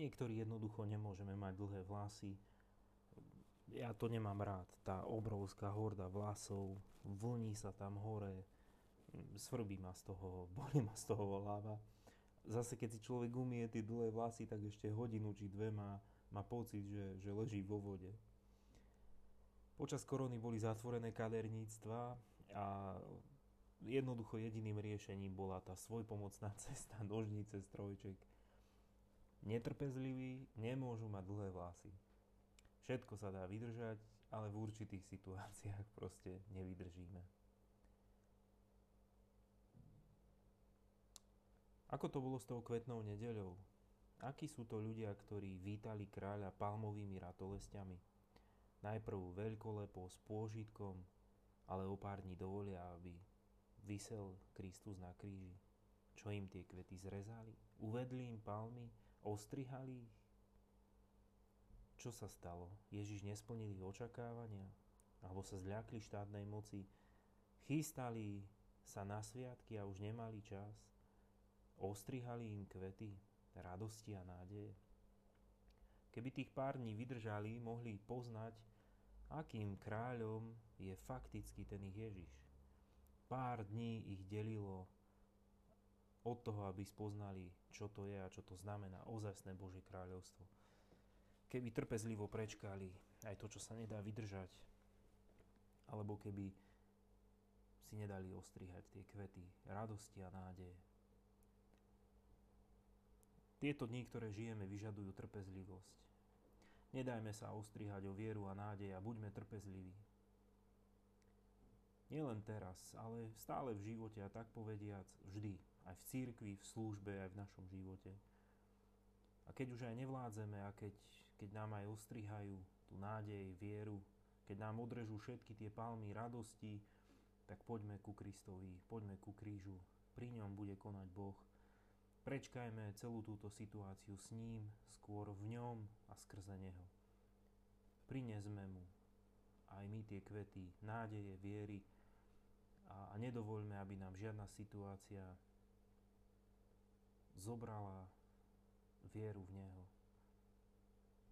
Niektorí jednoducho nemôžeme mať dlhé vlasy. Ja to nemám rád. Tá obrovská horda vlasov, vlní sa tam hore, svrbí ma z toho, bolí ma z toho hlava. Zase keď si človek umie tie dlhé vlasy, tak ešte hodinu či dve má, má pocit, že, že leží vo vode. Počas korony boli zatvorené kaderníctva a jednoducho jediným riešením bola tá svojpomocná cesta, nožnice, strojček Netrpezliví nemôžu mať dlhé vlasy. Všetko sa dá vydržať, ale v určitých situáciách proste nevydržíme. Ako to bolo s tou kvetnou nedeľou? Akí sú to ľudia, ktorí vítali kráľa palmovými ratolestiami? Najprv veľkolepo s pôžitkom, ale o pár dní dovolia, aby vysel Kristus na kríži. Čo im tie kvety zrezali? Uvedli im palmy Ostrihali ich? Čo sa stalo? Ježiš nesplnil ich očakávania? Alebo sa zľakli štátnej moci? Chystali sa na sviatky a už nemali čas? Ostrihali im kvety radosti a nádeje? Keby tých pár dní vydržali, mohli poznať, akým kráľom je fakticky ten ich Ježiš. Pár dní ich delilo od toho, aby spoznali, čo to je a čo to znamená ozajstné Božie kráľovstvo. Keby trpezlivo prečkali aj to, čo sa nedá vydržať, alebo keby si nedali ostrihať tie kvety radosti a nádeje. Tieto dni, ktoré žijeme, vyžadujú trpezlivosť. Nedajme sa ostrihať o vieru a nádej a buďme trpezliví. Nielen teraz, ale stále v živote a tak povediac vždy aj v církvi, v službe, aj v našom živote. A keď už aj nevládzeme a keď, keď nám aj ostrihajú tú nádej, vieru, keď nám odrežú všetky tie palmy radosti, tak poďme ku Kristovi, poďme ku krížu. Pri ňom bude konať Boh. Prečkajme celú túto situáciu s ním, skôr v ňom a skrze neho. Prinesme mu aj my tie kvety nádeje, viery a, nedovoľme, aby nám žiadna situácia zobrala vieru v Neho.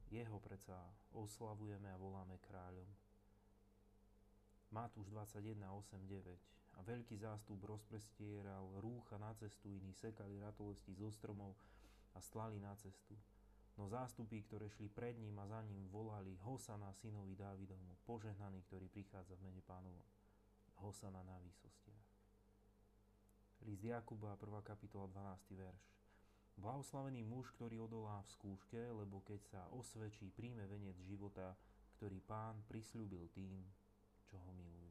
Jeho predsa oslavujeme a voláme kráľom. Matúš 21, 8, 9. A veľký zástup rozprestieral rúcha na cestu, iní sekali ratolesti zo stromov a stlali na cestu. No zástupy, ktoré šli pred ním a za ním, volali Hosana synovi Dávidovmu, požehnaný, ktorý prichádza v mene pánovom. Hosana na výsostiach. List Jakuba, 1. kapitola, 12. verš. Blahoslavený muž, ktorý odolá v skúške, lebo keď sa osvedčí, príjme venec života, ktorý pán prislúbil tým, čo ho milujú.